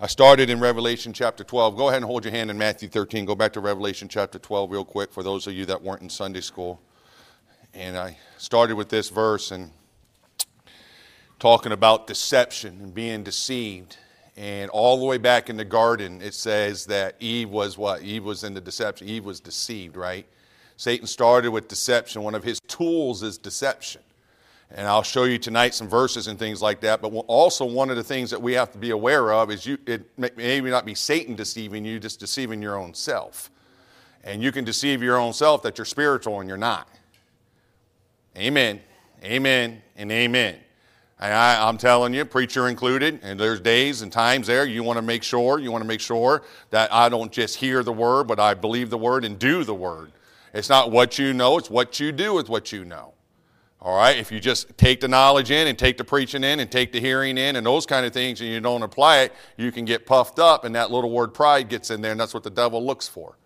I started in Revelation chapter 12. Go ahead and hold your hand in Matthew 13. Go back to Revelation chapter 12 real quick for those of you that weren't in Sunday school. And I started with this verse and talking about deception and being deceived. And all the way back in the garden, it says that Eve was what? Eve was in the deception. Eve was deceived, right? Satan started with deception. One of his tools is deception. And I'll show you tonight some verses and things like that. But also, one of the things that we have to be aware of is you, it may maybe not be Satan deceiving you, just deceiving your own self. And you can deceive your own self that you're spiritual and you're not. Amen. Amen and amen. And I, I'm telling you, preacher included, and there's days and times there you want to make sure, you want to make sure that I don't just hear the word, but I believe the word and do the word. It's not what you know, it's what you do with what you know. All right, if you just take the knowledge in and take the preaching in and take the hearing in and those kind of things and you don't apply it, you can get puffed up and that little word pride gets in there and that's what the devil looks for.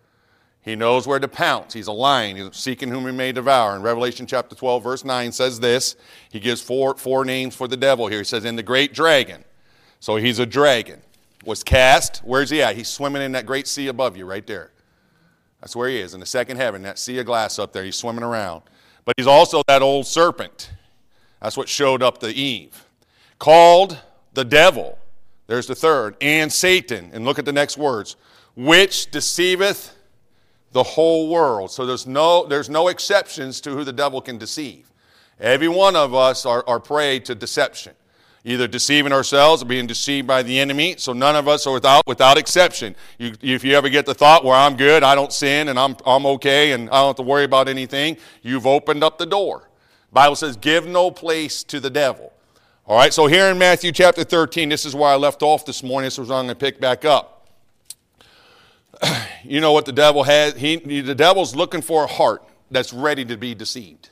He knows where to pounce. He's a lion. He's seeking whom he may devour. In Revelation chapter 12, verse 9 says this. He gives four, four names for the devil here. He says, In the great dragon. So he's a dragon. Was cast. Where's he at? He's swimming in that great sea above you, right there. That's where he is, in the second heaven, that sea of glass up there. He's swimming around. But he's also that old serpent. That's what showed up to Eve. Called the devil. There's the third. And Satan. And look at the next words. Which deceiveth the whole world. So there's no, there's no exceptions to who the devil can deceive. Every one of us are, are prey to deception either deceiving ourselves or being deceived by the enemy. So none of us are without, without exception. You, if you ever get the thought where I'm good, I don't sin, and I'm, I'm okay, and I don't have to worry about anything, you've opened up the door. Bible says, give no place to the devil. All right, so here in Matthew chapter 13, this is where I left off this morning. This is what I'm going to pick back up. you know what the devil has? He, the devil's looking for a heart that's ready to be deceived.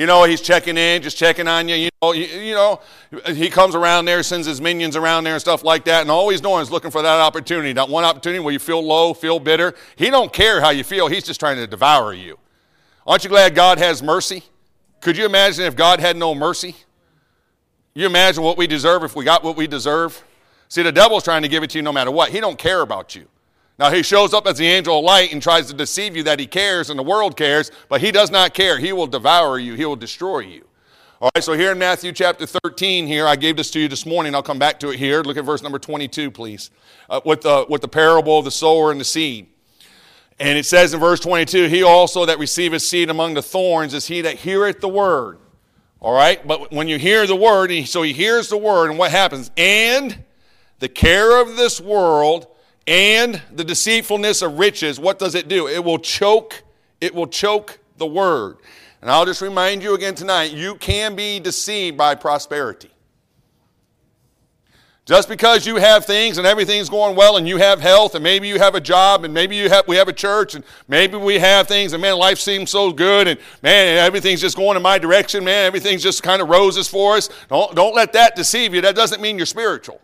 You know, he's checking in, just checking on you. You know, you, you, know, he comes around there, sends his minions around there and stuff like that, and all he's doing is looking for that opportunity. That one opportunity where you feel low, feel bitter. He don't care how you feel. He's just trying to devour you. Aren't you glad God has mercy? Could you imagine if God had no mercy? You imagine what we deserve if we got what we deserve? See, the devil's trying to give it to you no matter what. He don't care about you. Now, he shows up as the angel of light and tries to deceive you that he cares and the world cares, but he does not care. He will devour you, he will destroy you. All right, so here in Matthew chapter 13, here, I gave this to you this morning. I'll come back to it here. Look at verse number 22, please, uh, with, the, with the parable of the sower and the seed. And it says in verse 22, He also that receiveth seed among the thorns is he that heareth the word. All right, but when you hear the word, so he hears the word, and what happens? And the care of this world and the deceitfulness of riches, what does it do? It will choke, it will choke the word. And I'll just remind you again tonight, you can be deceived by prosperity. Just because you have things and everything's going well and you have health and maybe you have a job and maybe you have, we have a church and maybe we have things and man, life seems so good and man, everything's just going in my direction, man, everything's just kind of roses for us. Don't, don't let that deceive you. That doesn't mean you're spiritual.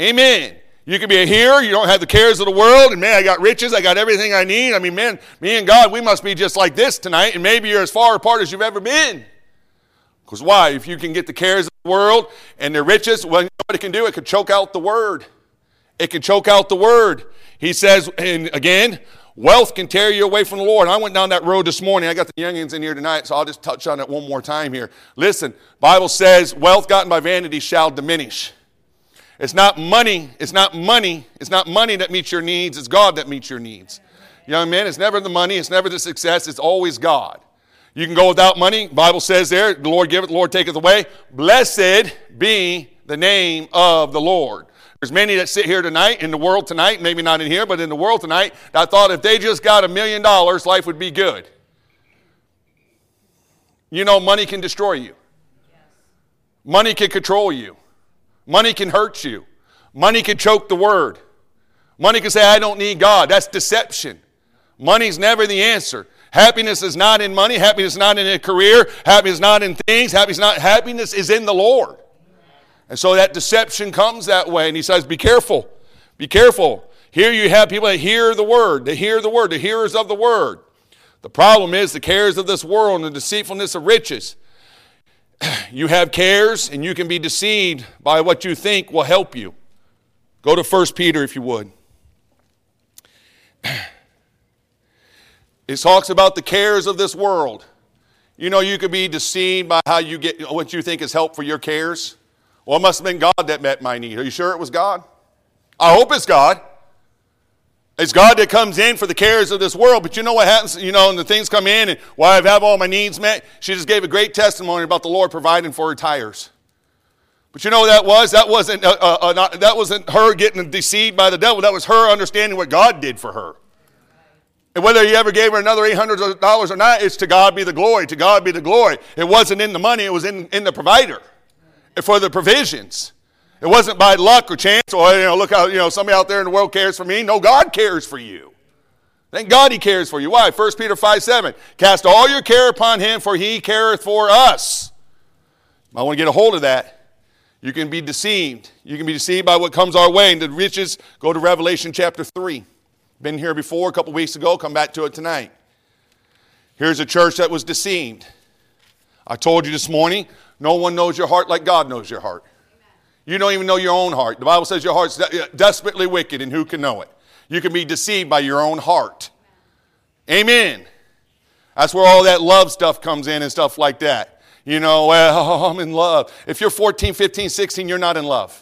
Amen. You can be a hearer, you don't have the cares of the world, and man, I got riches, I got everything I need. I mean, man, me and God, we must be just like this tonight, and maybe you're as far apart as you've ever been. Because why? If you can get the cares of the world and the riches, well, you know what it can do? It can choke out the word. It can choke out the word. He says, and again, wealth can tear you away from the Lord. I went down that road this morning. I got the youngins in here tonight, so I'll just touch on it one more time here. Listen, Bible says, wealth gotten by vanity shall diminish. It's not money. It's not money. It's not money that meets your needs. It's God that meets your needs. Young man, it's never the money. It's never the success. It's always God. You can go without money. Bible says there, the Lord giveth, the Lord taketh away. Blessed be the name of the Lord. There's many that sit here tonight, in the world tonight, maybe not in here, but in the world tonight, that thought if they just got a million dollars, life would be good. You know, money can destroy you. Money can control you. Money can hurt you. Money can choke the word. Money can say, I don't need God. That's deception. Money's never the answer. Happiness is not in money. Happiness is not in a career. Happiness is not in things. Happiness, not, happiness is in the Lord. And so that deception comes that way. And he says, Be careful. Be careful. Here you have people that hear the word. They hear the word, the hearers of the word. The problem is the cares of this world and the deceitfulness of riches. you have cares and you can be deceived by what you think will help you. Go to 1 Peter if you would. It talks about the cares of this world. You know, you could be deceived by how you get what you think is help for your cares. Well, it must have been God that met my need. Are you sure it was God? I hope it's God. It's God that comes in for the cares of this world. But you know what happens? You know, and the things come in, and why well, I have all my needs met. She just gave a great testimony about the Lord providing for her tires. But you know what that was? That wasn't, uh, uh, uh, not, that wasn't her getting deceived by the devil. That was her understanding what God did for her. And whether he ever gave her another $800 or not, it's to God be the glory. To God be the glory. It wasn't in the money, it was in, in the provider for the provisions. It wasn't by luck or chance or, you know, look out, you know, somebody out there in the world cares for me. No, God cares for you. Thank God he cares for you. Why? 1 Peter 5 7. Cast all your care upon him, for he careth for us. I want to get a hold of that. You can be deceived. You can be deceived by what comes our way. And the riches, go to Revelation chapter 3. Been here before a couple weeks ago, come back to it tonight. Here's a church that was deceived. I told you this morning, no one knows your heart like God knows your heart. You don't even know your own heart. The Bible says your heart's uh, desperately wicked, and who can know it? You can be deceived by your own heart. Amen. That's where all that love stuff comes in and stuff like that. You know, well, I'm in love. If you're 14, 15, 16, you're not in love.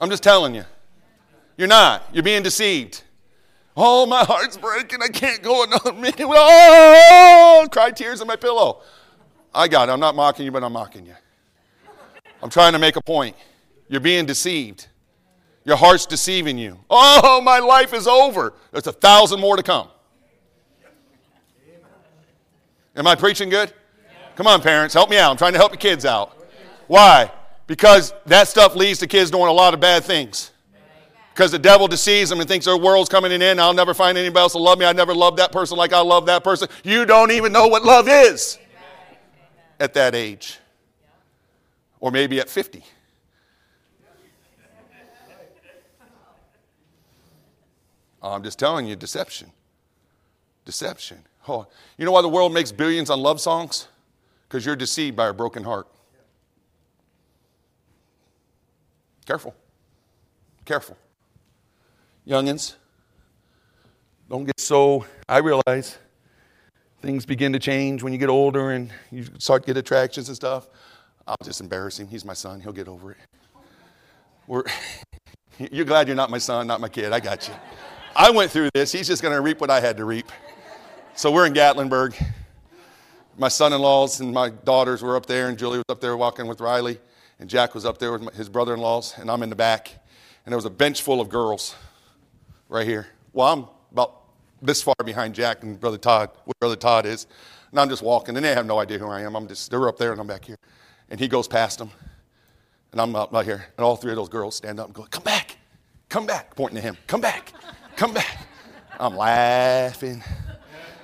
I'm just telling you. You're not. You're being deceived. Oh, my heart's breaking. I can't go another minute. Oh, cry tears on my pillow. I got it. I'm not mocking you, but I'm mocking you. I'm trying to make a point. You're being deceived. Your heart's deceiving you. Oh, my life is over. There's a thousand more to come. Am I preaching good? Come on, parents, help me out. I'm trying to help your kids out. Why? Because that stuff leads to kids doing a lot of bad things. Because the devil deceives them and thinks their world's coming in. I'll never find anybody else to love me. I never loved that person like I love that person. You don't even know what love is at that age or maybe at 50. I'm just telling you, deception. Deception. Oh, you know why the world makes billions on love songs? Because you're deceived by a broken heart. Careful. Careful. Youngins, don't get so. I realize things begin to change when you get older and you start to get attractions and stuff. I'll just embarrass him. He's my son. He'll get over it. We're, you're glad you're not my son, not my kid. I got you. I went through this. He's just going to reap what I had to reap. So we're in Gatlinburg. My son in laws and my daughters were up there, and Julie was up there walking with Riley, and Jack was up there with his brother in laws, and I'm in the back. And there was a bench full of girls right here. Well, I'm about this far behind Jack and Brother Todd, where Brother Todd is. And I'm just walking, and they have no idea who I am. I'm just, they're up there, and I'm back here. And he goes past them. And I'm out, right here. And all three of those girls stand up and go, Come back. Come back. Pointing to him. Come back. Come back. I'm laughing.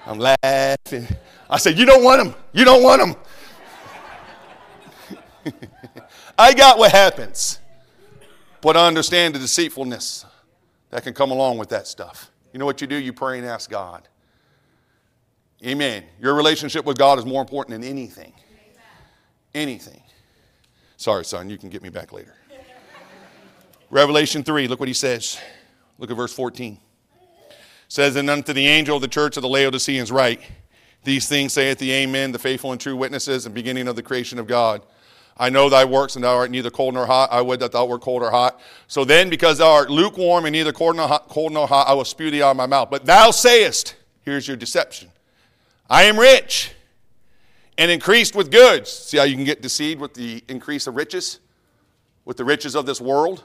I'm laughing. I said, You don't want him. You don't want him. I got what happens. But I understand the deceitfulness that can come along with that stuff. You know what you do? You pray and ask God. Amen. Your relationship with God is more important than anything anything. Sorry, son, you can get me back later. Revelation 3, look what he says. Look at verse 14. It says, And unto the angel of the church of the Laodiceans write, These things saith the Amen, the faithful and true witnesses, and beginning of the creation of God. I know thy works, and thou art neither cold nor hot. I would that thou wert cold or hot. So then, because thou art lukewarm and neither cold nor hot, cold nor hot I will spew thee out of my mouth. But thou sayest, here's your deception I am rich and increased with goods. See how you can get deceived with the increase of riches? With the riches of this world?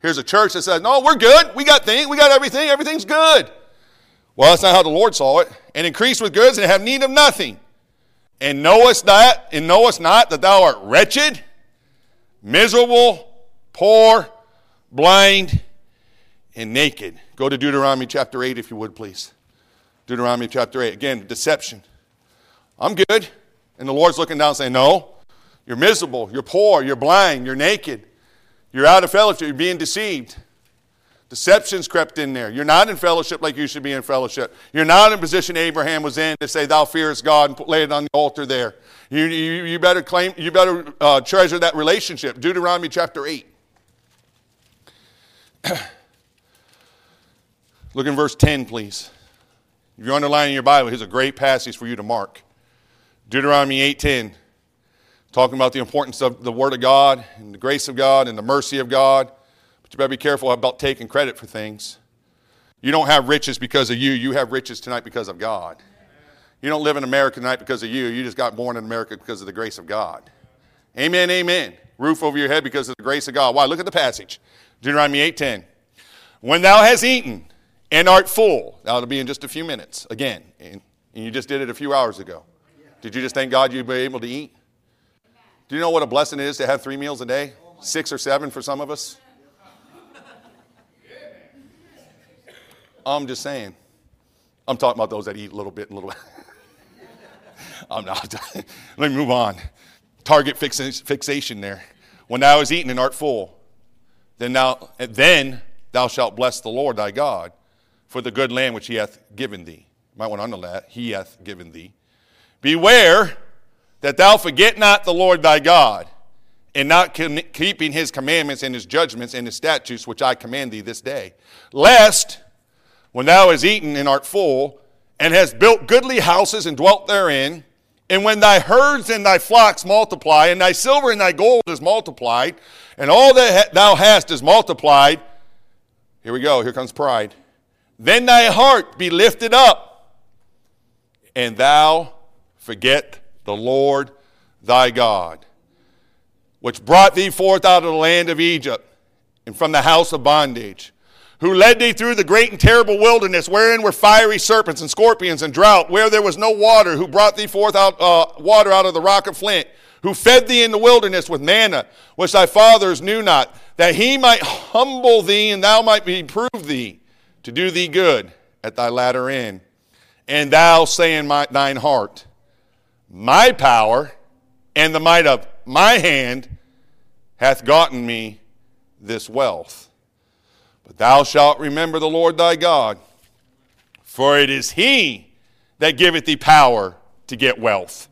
Here's a church that says, No, we're good. We got things. We got everything. Everything's good. Well, that's not how the Lord saw it. And increased with goods and have need of nothing. And knowest that, and knowest not that thou art wretched, miserable, poor, blind, and naked. Go to Deuteronomy chapter 8, if you would, please. Deuteronomy chapter 8. Again, deception. I'm good. And the Lord's looking down and saying, No, you're miserable, you're poor, you're blind, you're naked, you're out of fellowship, you're being deceived. Deception's crept in there. You're not in fellowship like you should be in fellowship. You're not in position Abraham was in to say, Thou fearest God and lay it on the altar there. You, you, you better claim, you better uh, treasure that relationship. Deuteronomy chapter 8. Look in verse 10, please. If you're underlining your Bible, here's a great passage for you to mark. Deuteronomy 8:10, talking about the importance of the Word of God and the grace of God and the mercy of God But you better be careful about taking credit for things. You don't have riches because of you, you have riches tonight because of God. You don't live in America tonight because of you, you just got born in America because of the grace of God. Amen, amen. Roof over your head because of the grace of God. Why? Look at the passage. Deuteronomy 8:10. When thou hast eaten and art full, that'll be in just a few minutes again. And you just did it a few hours ago. Did you just thank God you'd be able to eat? Do you know what a blessing it is to have three meals a day? Six or seven for some of us? I'm just saying. I'm talking about those that eat a little bit and a little bit. I'm not. Let me move on. Target fixation there. When thou hast eaten and art full, then thou, then thou shalt bless the Lord thy God for the good land which he hath given thee. You might want to underline that. He hath given thee. Beware that thou forget not the Lord thy God, in not keeping his commandments and his judgments and his statutes which I command thee this day, lest when thou hast eaten and art full, and hast built goodly houses and dwelt therein, and when thy herds and thy flocks multiply, and thy silver and thy gold is multiplied, and all that thou hast is multiplied, here we go, here comes pride. Then thy heart be lifted up, and thou forget the Lord thy God, which brought thee forth out of the land of Egypt and from the house of bondage who led thee through the great and terrible wilderness, wherein were fiery serpents and scorpions and drought, where there was no water, who brought thee forth out, uh, water out of the rock of flint, who fed thee in the wilderness with manna, which thy fathers knew not, that he might humble thee and thou might be prove thee to do thee good at thy latter end. And thou say in my, thine heart, My power and the might of my hand hath gotten me this wealth. But thou shalt remember the Lord thy God, for it is he that giveth thee power to get wealth,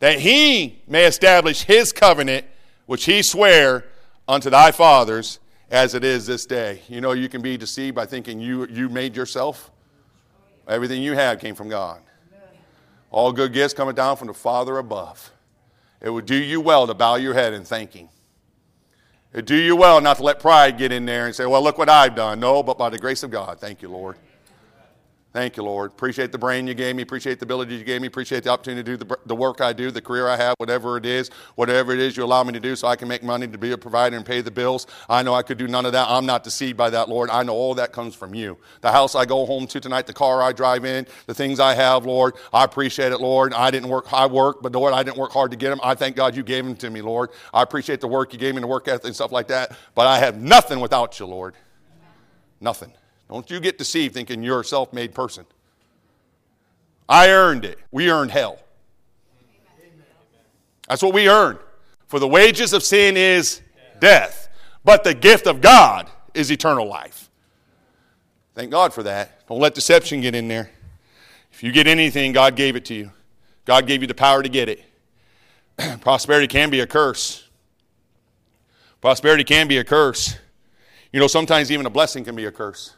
that he may establish his covenant, which he sware unto thy fathers, as it is this day. You know, you can be deceived by thinking you, you made yourself. Everything you had came from God. All good gifts coming down from the Father above. It would do you well to bow your head in thanking. It do you well not to let pride get in there and say, well, look what I've done. No, but by the grace of God. Thank you, Lord. Thank you, Lord. Appreciate the brain you gave me. Appreciate the ability you gave me. Appreciate the opportunity to do the, the work I do, the career I have, whatever it is, whatever it is you allow me to do so I can make money to be a provider and pay the bills. I know I could do none of that. I'm not deceived by that, Lord. I know all that comes from you. The house I go home to tonight, the car I drive in, the things I have, Lord, I appreciate it, Lord. I didn't work, I work, but Lord, I didn't work hard to get them. I thank God you gave them to me, Lord. I appreciate the work you gave me, the work ethic and stuff like that, but I have nothing without you, Lord. Nothing. Don't you get deceived thinking you're a self made person. I earned it. We earned hell. That's what we earned. For the wages of sin is death, but the gift of God is eternal life. Thank God for that. Don't let deception get in there. If you get anything, God gave it to you. God gave you the power to get it. Prosperity can be a curse. Prosperity can be a curse. You know, sometimes even a blessing can be a curse.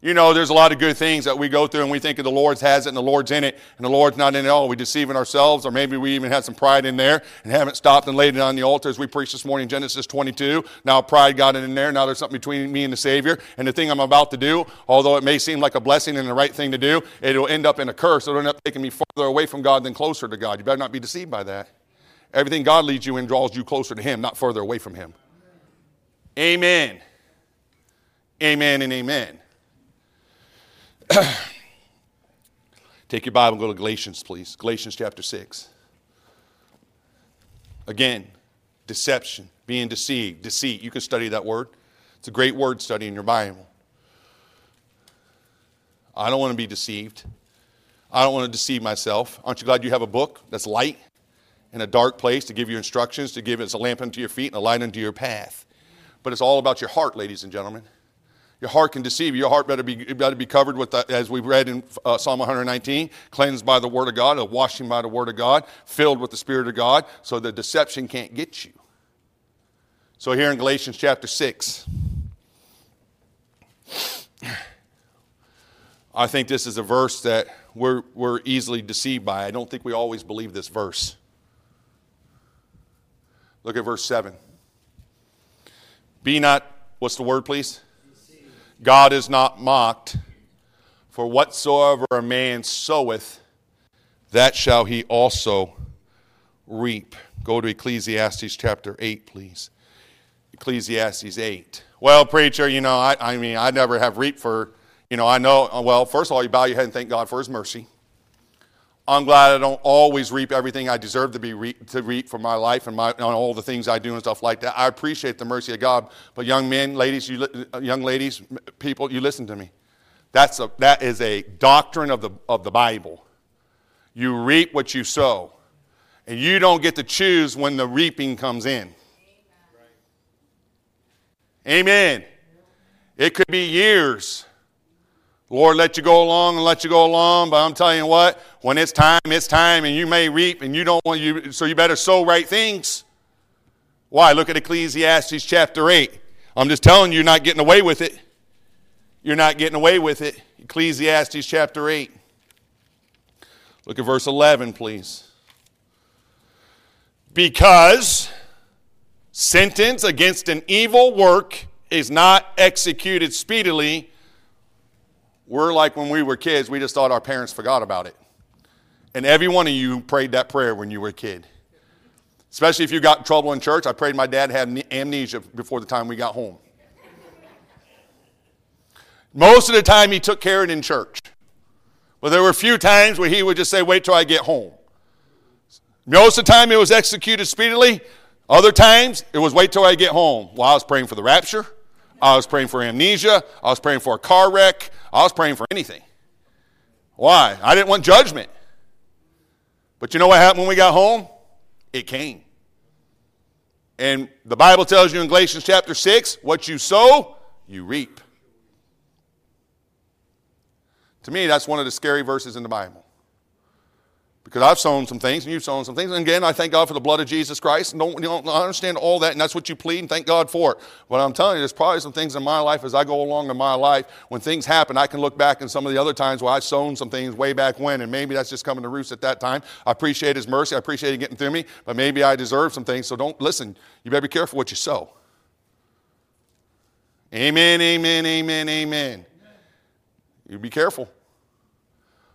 You know, there's a lot of good things that we go through and we think the Lord has it and the Lord's in it and the Lord's not in it all. We're deceiving ourselves or maybe we even had some pride in there and haven't stopped and laid it on the altar as we preached this morning Genesis 22. Now pride got it in there. Now there's something between me and the Savior. And the thing I'm about to do, although it may seem like a blessing and the right thing to do, it'll end up in a curse. It'll end up taking me farther away from God than closer to God. You better not be deceived by that. Everything God leads you in draws you closer to Him, not further away from Him. Amen. Amen and amen. Take your Bible and go to Galatians, please. Galatians chapter 6. Again, deception, being deceived, deceit. You can study that word. It's a great word study in your Bible. I don't want to be deceived. I don't want to deceive myself. Aren't you glad you have a book that's light in a dark place to give you instructions, to give it as a lamp unto your feet and a light unto your path? But it's all about your heart, ladies and gentlemen. Your heart can deceive you. Your heart better be, better be covered with, the, as we read in uh, Psalm 119, cleansed by the Word of God, a washing by the Word of God, filled with the Spirit of God, so the deception can't get you. So here in Galatians chapter 6, I think this is a verse that we're, we're easily deceived by. I don't think we always believe this verse. Look at verse 7. Be not, what's the word, please? God is not mocked. For whatsoever a man soweth, that shall he also reap. Go to Ecclesiastes chapter 8, please. Ecclesiastes 8. Well, preacher, you know, I, I mean, I never have reaped for, you know, I know, well, first of all, you bow your head and thank God for his mercy. I'm glad I don't always reap everything I deserve to be re- to reap for my life and my and all the things I do and stuff like that. I appreciate the mercy of God. But young men, ladies, you, uh, young ladies, people, you listen to me. That's a, that is a doctrine of the, of the Bible. You reap what you sow. And you don't get to choose when the reaping comes in. Amen. It could be years. Lord let you go along and let you go along, but I'm telling you what, when it's time, it's time, and you may reap, and you don't want you, so you better sow right things. Why? Look at Ecclesiastes chapter 8. I'm just telling you, you're not getting away with it. You're not getting away with it. Ecclesiastes chapter 8. Look at verse 11, please. Because sentence against an evil work is not executed speedily we're like when we were kids, we just thought our parents forgot about it. And every one of you prayed that prayer when you were a kid. Especially if you got in trouble in church. I prayed my dad had amnesia before the time we got home. Most of the time, he took care of it in church. But there were a few times where he would just say, Wait till I get home. Most of the time, it was executed speedily. Other times, it was wait till I get home. While I was praying for the rapture. I was praying for amnesia. I was praying for a car wreck. I was praying for anything. Why? I didn't want judgment. But you know what happened when we got home? It came. And the Bible tells you in Galatians chapter 6 what you sow, you reap. To me, that's one of the scary verses in the Bible. Because I've sown some things and you've sown some things. And again, I thank God for the blood of Jesus Christ. And don't, you I understand all that, and that's what you plead, and thank God for it. But I'm telling you, there's probably some things in my life as I go along in my life, when things happen, I can look back in some of the other times where I've sown some things way back when, and maybe that's just coming to roost at that time. I appreciate His mercy. I appreciate Him getting through me, but maybe I deserve some things. So don't listen. You better be careful what you sow. Amen, amen, amen, amen. You be careful.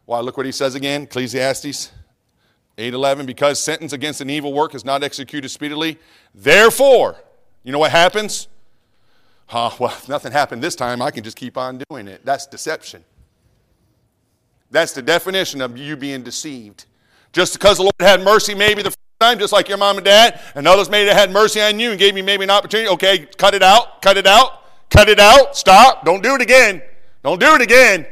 Why, look what he says again, Ecclesiastes 8:11 because sentence against an evil work is not executed speedily. Therefore you know what happens? Uh, well if nothing happened this time i can just keep on doing it. That's deception. That's the definition of you being deceived. Just because the lord had mercy maybe the first time just like your mom and dad and others maybe had mercy on you and gave you maybe an opportunity okay cut it out cut it out cut it out stop don't do it again don't do it again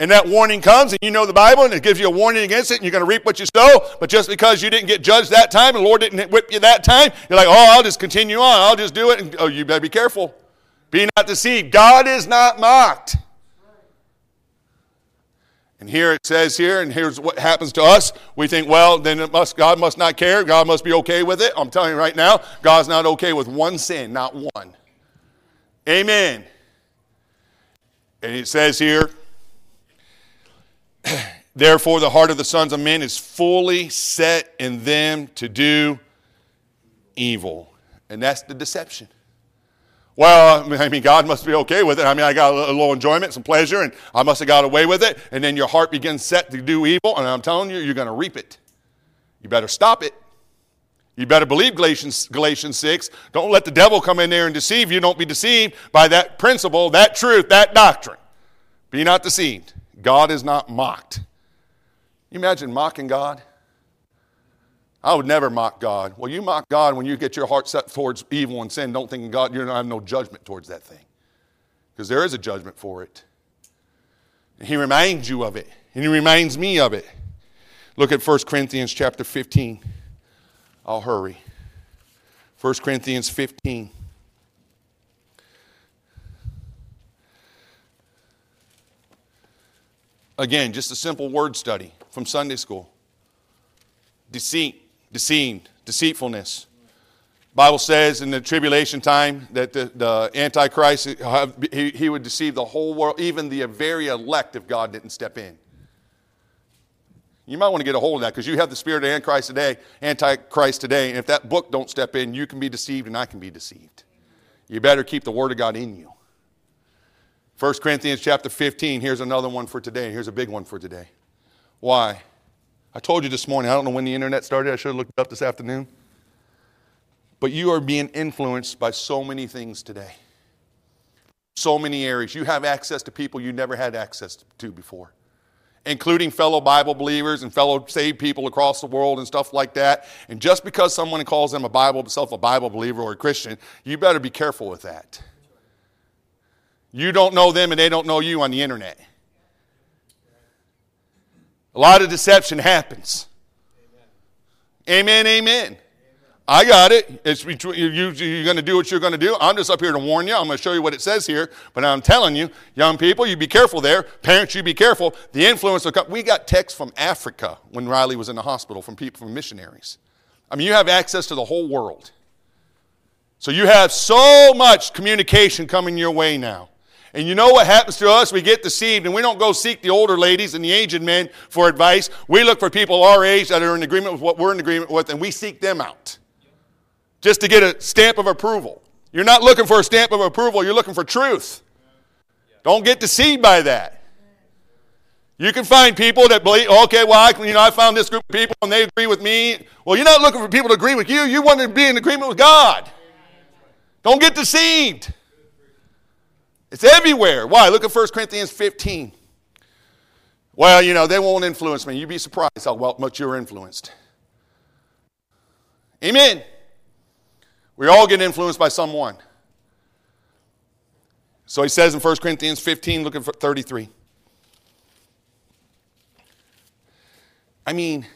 and that warning comes, and you know the Bible, and it gives you a warning against it, and you're going to reap what you sow. But just because you didn't get judged that time, and the Lord didn't whip you that time, you're like, oh, I'll just continue on. I'll just do it. And, oh, you better be careful. Be not deceived. God is not mocked. And here it says here, and here's what happens to us. We think, well, then must, God must not care. God must be okay with it. I'm telling you right now, God's not okay with one sin, not one. Amen. And it says here, Therefore, the heart of the sons of men is fully set in them to do evil. And that's the deception. Well, I mean, God must be okay with it. I mean, I got a little enjoyment, some pleasure, and I must have got away with it. And then your heart begins set to do evil, and I'm telling you, you're going to reap it. You better stop it. You better believe Galatians, Galatians 6. Don't let the devil come in there and deceive you. Don't be deceived by that principle, that truth, that doctrine. Be not deceived. God is not mocked. You imagine mocking God? I would never mock God. Well, you mock God when you get your heart set towards evil and sin, don't think God, you're not have no judgment towards that thing. Because there is a judgment for it. And he reminds you of it. And he reminds me of it. Look at 1 Corinthians chapter 15. I'll hurry. 1 Corinthians 15. Again, just a simple word study from Sunday school. Deceit, deceived, deceitfulness. Bible says in the tribulation time that the, the Antichrist, he, he would deceive the whole world, even the very elect if God didn't step in. You might want to get a hold of that because you have the spirit of Antichrist today, Antichrist today, and if that book don't step in, you can be deceived and I can be deceived. You better keep the word of God in you. 1 Corinthians chapter 15, here's another one for today. Here's a big one for today. Why? I told you this morning, I don't know when the internet started. I should have looked it up this afternoon. But you are being influenced by so many things today. So many areas. You have access to people you never had access to before, including fellow Bible believers and fellow saved people across the world and stuff like that. And just because someone calls them a Bible, self a Bible believer or a Christian, you better be careful with that. You don't know them and they don't know you on the internet. A lot of deception happens. Amen, amen. amen. I got it. It's between, you, you're going to do what you're going to do. I'm just up here to warn you. I'm going to show you what it says here. But I'm telling you, young people, you be careful there. Parents, you be careful. The influence will come. We got texts from Africa when Riley was in the hospital from people, from missionaries. I mean, you have access to the whole world. So you have so much communication coming your way now. And you know what happens to us? We get deceived and we don't go seek the older ladies and the aged men for advice. We look for people our age that are in agreement with what we're in agreement with and we seek them out just to get a stamp of approval. You're not looking for a stamp of approval, you're looking for truth. Don't get deceived by that. You can find people that believe, okay, well, I, you know, I found this group of people and they agree with me. Well, you're not looking for people to agree with you. You want to be in agreement with God. Don't get deceived. It's everywhere. Why? Look at 1 Corinthians 15. Well, you know, they won't influence me. You'd be surprised how much you're influenced. Amen. We all get influenced by someone. So he says in 1 Corinthians 15, look at 33. I mean,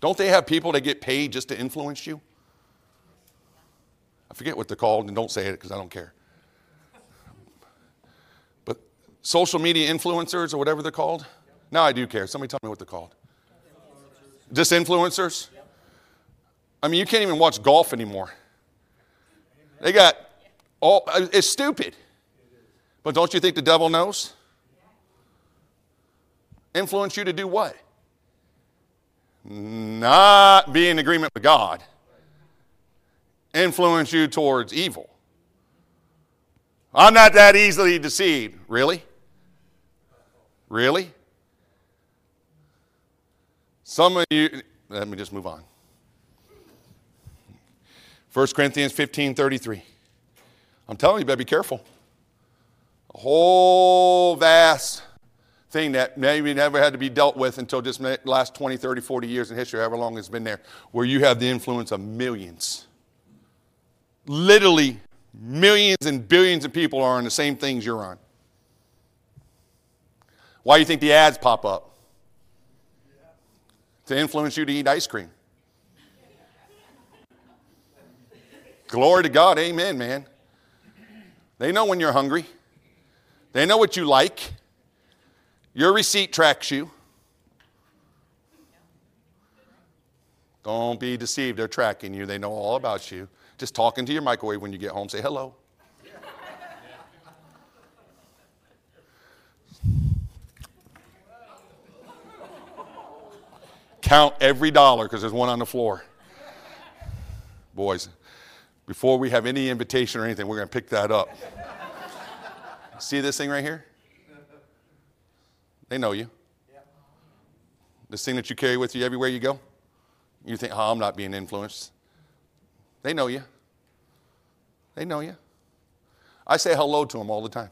don't they have people that get paid just to influence you? I forget what they're called, and don't say it because I don't care social media influencers or whatever they're called? Now I do care. Somebody tell me what they're called. Just influencers? I mean, you can't even watch golf anymore. They got all, it's stupid. But don't you think the devil knows? Influence you to do what? Not be in agreement with God. Influence you towards evil. I'm not that easily deceived. Really? Really? Some of you, let me just move on. 1 Corinthians 15 33. I'm telling you, you better be careful. A whole vast thing that maybe never had to be dealt with until just last 20, 30, 40 years in history, however long it's been there, where you have the influence of millions. Literally, millions and billions of people are on the same things you're on. Why do you think the ads pop up? To influence you to eat ice cream. Glory to God. Amen, man. They know when you're hungry, they know what you like. Your receipt tracks you. Don't be deceived. They're tracking you, they know all about you. Just talking to your microwave when you get home, say hello. Count every dollar because there's one on the floor. Boys, before we have any invitation or anything, we're going to pick that up. See this thing right here? They know you. This thing that you carry with you everywhere you go? You think, oh, I'm not being influenced. They know you. They know you. I say hello to them all the time.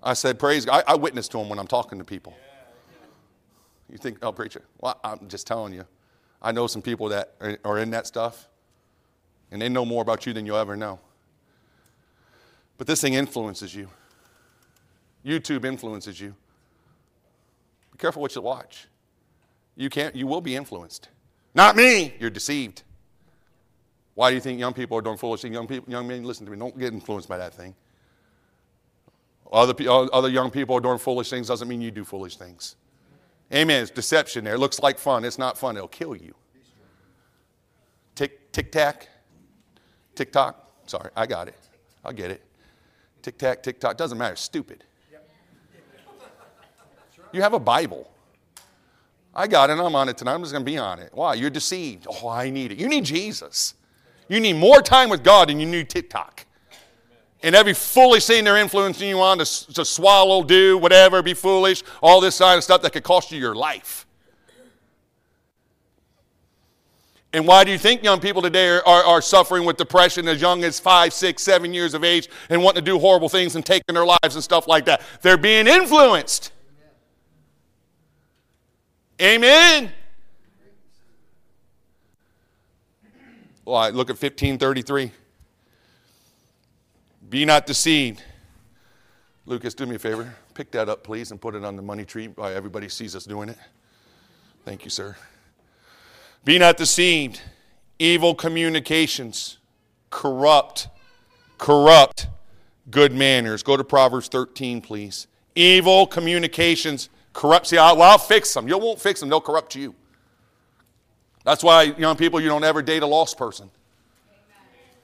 I said, praise God. I, I witness to them when I'm talking to people. You think, oh, preacher? Well, I'm just telling you. I know some people that are in that stuff, and they know more about you than you'll ever know. But this thing influences you. YouTube influences you. Be careful what you watch. You can't, you will be influenced. Not me. You're deceived. Why do you think young people are doing foolish things? Young people, young men, listen to me. Don't get influenced by that thing. Other, other young people are doing foolish things doesn't mean you do foolish things. Amen. It's deception there. It looks like fun. It's not fun. It'll kill you. Tick, tick tack. Tick tock. Sorry, I got it. I'll get it. Tick tack, tick tock. Doesn't matter. Stupid. You have a Bible. I got it. I'm on it tonight. I'm just going to be on it. Why? You're deceived. Oh, I need it. You need Jesus. You need more time with God than you need TikTok. And every foolish thing they're influencing you on to, to swallow, do, whatever, be foolish, all this kind of stuff that could cost you your life. And why do you think young people today are, are, are, suffering with depression as young as five, six, seven years of age and wanting to do horrible things and taking their lives and stuff like that? They're being influenced. Amen. Well, I look at 1533. Be not deceived. Lucas, do me a favor. Pick that up, please, and put it on the money tree. Everybody sees us doing it. Thank you, sir. Be not deceived. Evil communications corrupt, corrupt good manners. Go to Proverbs 13, please. Evil communications corrupt. See, well, I'll fix them. You won't fix them, they'll corrupt you. That's why, young people, you don't ever date a lost person.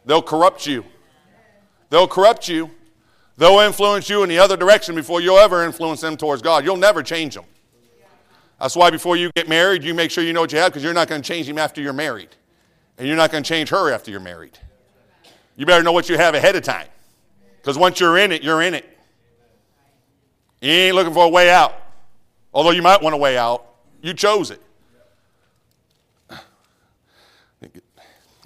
They'll corrupt you. They'll corrupt you. They'll influence you in the other direction before you'll ever influence them towards God. You'll never change them. That's why before you get married, you make sure you know what you have because you're not going to change him after you're married. And you're not going to change her after you're married. You better know what you have ahead of time. Because once you're in it, you're in it. You ain't looking for a way out. Although you might want a way out, you chose it.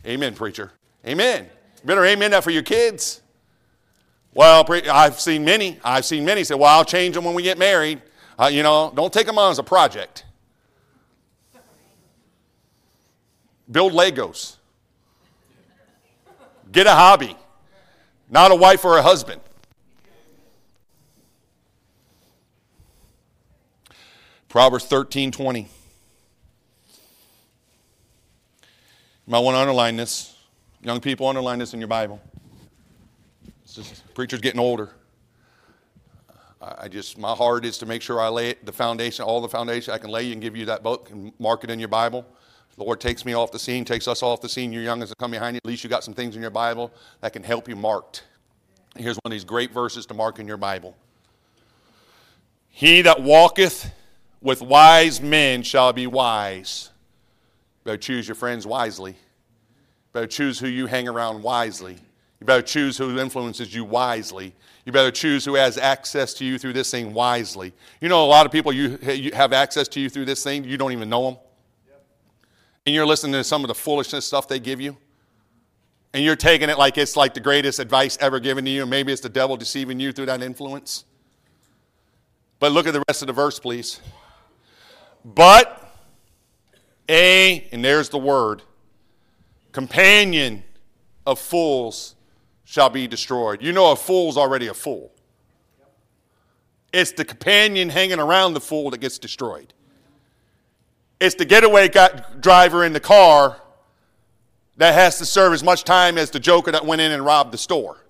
Amen, preacher. Amen. You better amen that for your kids. Well, I've seen many. I've seen many say, well, I'll change them when we get married. Uh, you know, don't take them on as a project. Build Legos. Get a hobby, not a wife or a husband. Proverbs 13 20. You might want to underline this. Young people, underline this in your Bible. Just, preacher's getting older. I just, my heart is to make sure I lay the foundation, all the foundation I can lay you and give you that book and mark it in your Bible. The Lord takes me off the scene, takes us off the scene. You're young as to come behind you. At least you got some things in your Bible that can help you marked. Here's one of these great verses to mark in your Bible. He that walketh with wise men shall be wise. Better choose your friends wisely. Better choose who you hang around wisely. You better choose who influences you wisely. You better choose who has access to you through this thing wisely. You know, a lot of people you, have access to you through this thing, you don't even know them. And you're listening to some of the foolishness stuff they give you. And you're taking it like it's like the greatest advice ever given to you, and maybe it's the devil deceiving you through that influence. But look at the rest of the verse, please. But a, and there's the word, companion of fools shall be destroyed. You know, a fool's already a fool. It's the companion hanging around the fool that gets destroyed. It's the getaway driver in the car that has to serve as much time as the joker that went in and robbed the store.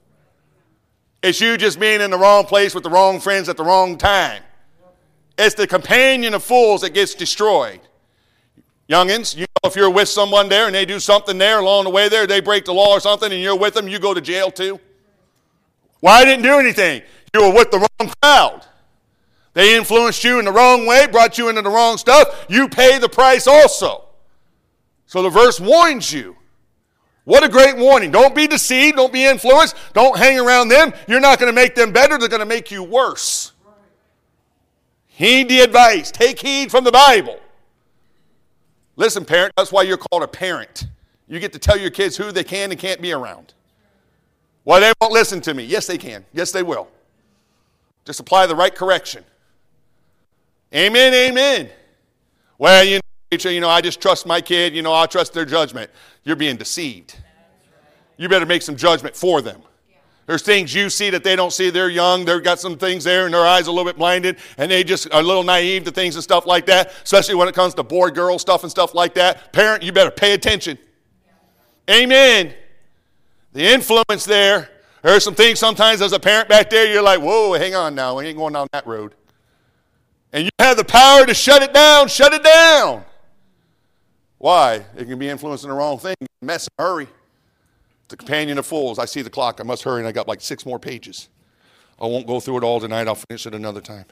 It's you just being in the wrong place with the wrong friends at the wrong time. It's the companion of fools that gets destroyed. Youngins, you if you're with someone there and they do something there along the way there, they break the law or something, and you're with them, you go to jail too. Why well, didn't do anything? You were with the wrong crowd. They influenced you in the wrong way, brought you into the wrong stuff. You pay the price also. So the verse warns you. What a great warning. Don't be deceived. Don't be influenced. Don't hang around them. You're not going to make them better. They're going to make you worse. Heed the advice. Take heed from the Bible. Listen, parent, that's why you're called a parent. You get to tell your kids who they can and can't be around. Well, they won't listen to me. Yes, they can. Yes, they will. Just apply the right correction. Amen, amen. Well, you know, you know, I just trust my kid. You know, I trust their judgment. You're being deceived. You better make some judgment for them. There's things you see that they don't see. They're young. They've got some things there, and their eyes a little bit blinded, and they just are a little naive to things and stuff like that, especially when it comes to boy girl stuff and stuff like that. Parent, you better pay attention. Amen. The influence there There are some things sometimes as a parent back there, you're like, whoa, hang on now. We ain't going down that road. And you have the power to shut it down, shut it down. Why? It can be influencing the wrong thing. Mess, hurry. The companion of fools. I see the clock. I must hurry, and I got like six more pages. I won't go through it all tonight. I'll finish it another time.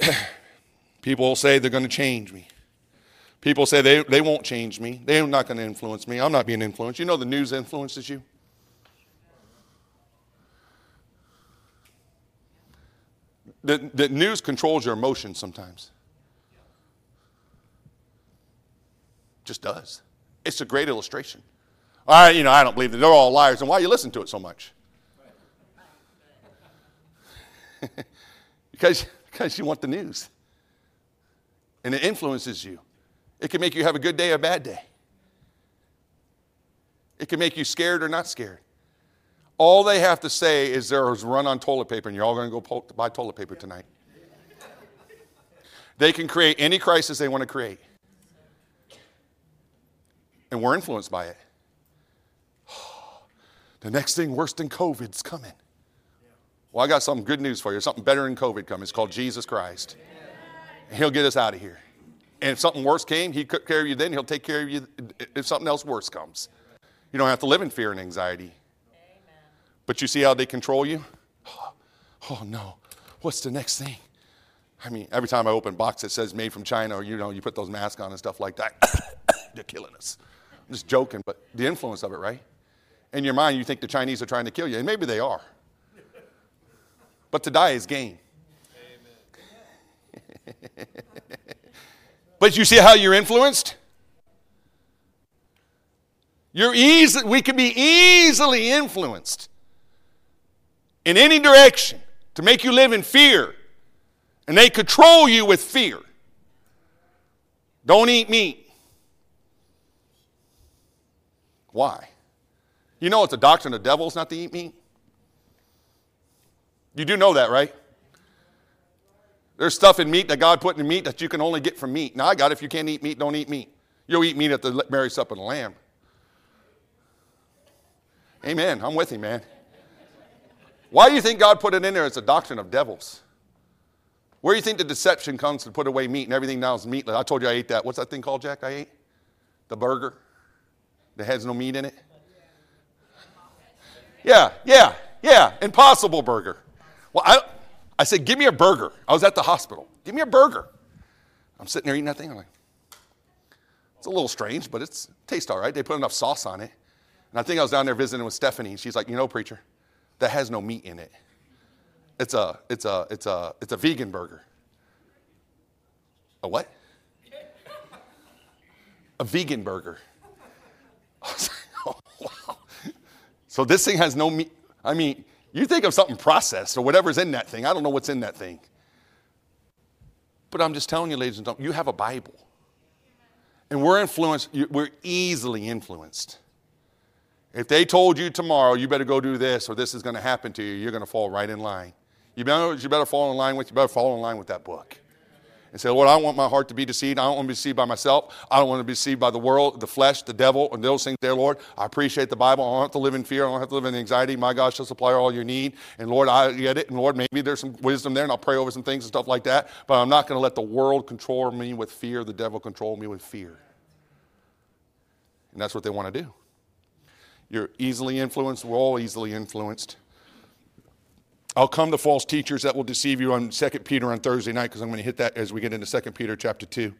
People say they're going to change me. People say they, they won't change me. They're not going to influence me. I'm not being influenced. You know the news influences you? The, the news controls your emotions sometimes. Just does. It's a great illustration. I, you know, I don't believe that they're all liars, and why you listen to it so much? because, because you want the news. And it influences you. It can make you have a good day or a bad day. It can make you scared or not scared. All they have to say is there's run on toilet paper, and you're all going to go buy toilet paper tonight. They can create any crisis they want to create. And we're influenced by it. The next thing worse than COVID's coming. Well, I got some good news for you. Something better than COVID coming. It's called Jesus Christ. He'll get us out of here. And if something worse came, he took care of you then. He'll take care of you if something else worse comes. You don't have to live in fear and anxiety. But you see how they control you? Oh, oh, no. What's the next thing? I mean, every time I open a box that says made from China, or you know, you put those masks on and stuff like that, they're killing us. I'm just joking, but the influence of it, right? In your mind, you think the Chinese are trying to kill you, and maybe they are. But to die is gain. but you see how you're influenced? You're easy, we can be easily influenced in any direction to make you live in fear. And they control you with fear. Don't eat meat. Why? You know it's a doctrine of devils not to eat meat? You do know that, right? There's stuff in meat that God put in meat that you can only get from meat. Now, I got it. If you can't eat meat, don't eat meat. You'll eat meat at the marriage supper of the Lamb. Amen. I'm with you, man. Why do you think God put it in there as a doctrine of devils? Where do you think the deception comes to put away meat and everything now is meatless? I told you I ate that. What's that thing called, Jack? I ate? The burger that has no meat in it? Yeah, yeah, yeah. Impossible burger. Well, I, I said, give me a burger. I was at the hospital. Give me a burger. I'm sitting there eating that thing. I'm like, it's a little strange, but it's, it tastes all right. They put enough sauce on it. And I think I was down there visiting with Stephanie, and she's like, you know, preacher, that has no meat in it. It's a, it's a, it's a, it's a vegan burger. A what? A vegan burger. So this thing has no meat. I mean, you think of something processed or whatever's in that thing. I don't know what's in that thing. But I'm just telling you, ladies and gentlemen, you have a Bible. And we're influenced, we're easily influenced. If they told you tomorrow, you better go do this or this is going to happen to you, you're going to fall right in line. You better, you better fall in line with, you better fall in line with that book. And say, Lord, I don't want my heart to be deceived. I don't want to be deceived by myself. I don't want to be deceived by the world, the flesh, the devil, and those things there, Lord. I appreciate the Bible. I don't have to live in fear. I don't have to live in anxiety. My God shall supply all your need. And Lord, I get it. And Lord, maybe there's some wisdom there, and I'll pray over some things and stuff like that. But I'm not going to let the world control me with fear, the devil control me with fear. And that's what they want to do. You're easily influenced. We're all easily influenced. I'll come to false teachers that will deceive you on 2 Peter on Thursday night because I'm going to hit that as we get into 2 Peter chapter 2.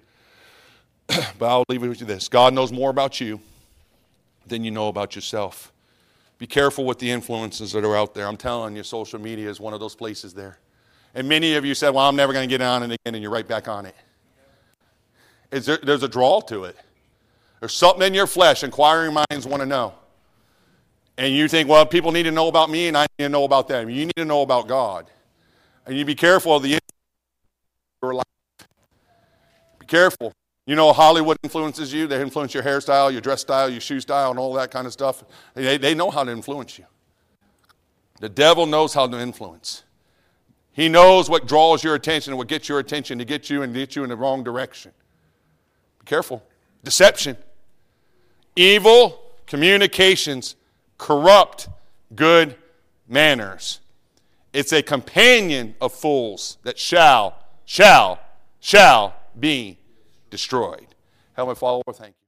but I'll leave it with you this God knows more about you than you know about yourself. Be careful with the influences that are out there. I'm telling you, social media is one of those places there. And many of you said, Well, I'm never going to get on it again, and you're right back on it. There, there's a draw to it. There's something in your flesh, inquiring minds want to know. And you think, well, people need to know about me and I need to know about them. You need to know about God. And you be careful of the your life. Be careful. You know, Hollywood influences you. They influence your hairstyle, your dress style, your shoe style, and all that kind of stuff. They, they know how to influence you. The devil knows how to influence. He knows what draws your attention and what gets your attention to get you and get you in the wrong direction. Be careful. Deception. Evil communications corrupt good manners. It's a companion of fools that shall, shall, shall be destroyed. Heavenly Father, thank you.